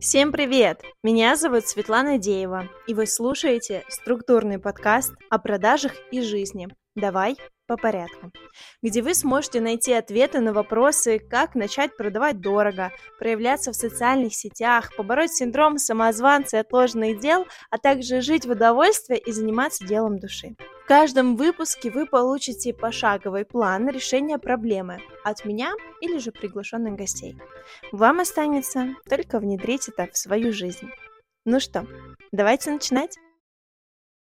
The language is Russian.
Всем привет! Меня зовут Светлана Деева, и вы слушаете структурный подкаст о продажах и жизни. Давай по порядку, где вы сможете найти ответы на вопросы, как начать продавать дорого, проявляться в социальных сетях, побороть синдром самозванца и отложенных дел, а также жить в удовольствии и заниматься делом души. Каждом выпуске вы получите пошаговый план решения проблемы от меня или же приглашенных гостей. Вам останется только внедрить это в свою жизнь. Ну что, давайте начинать?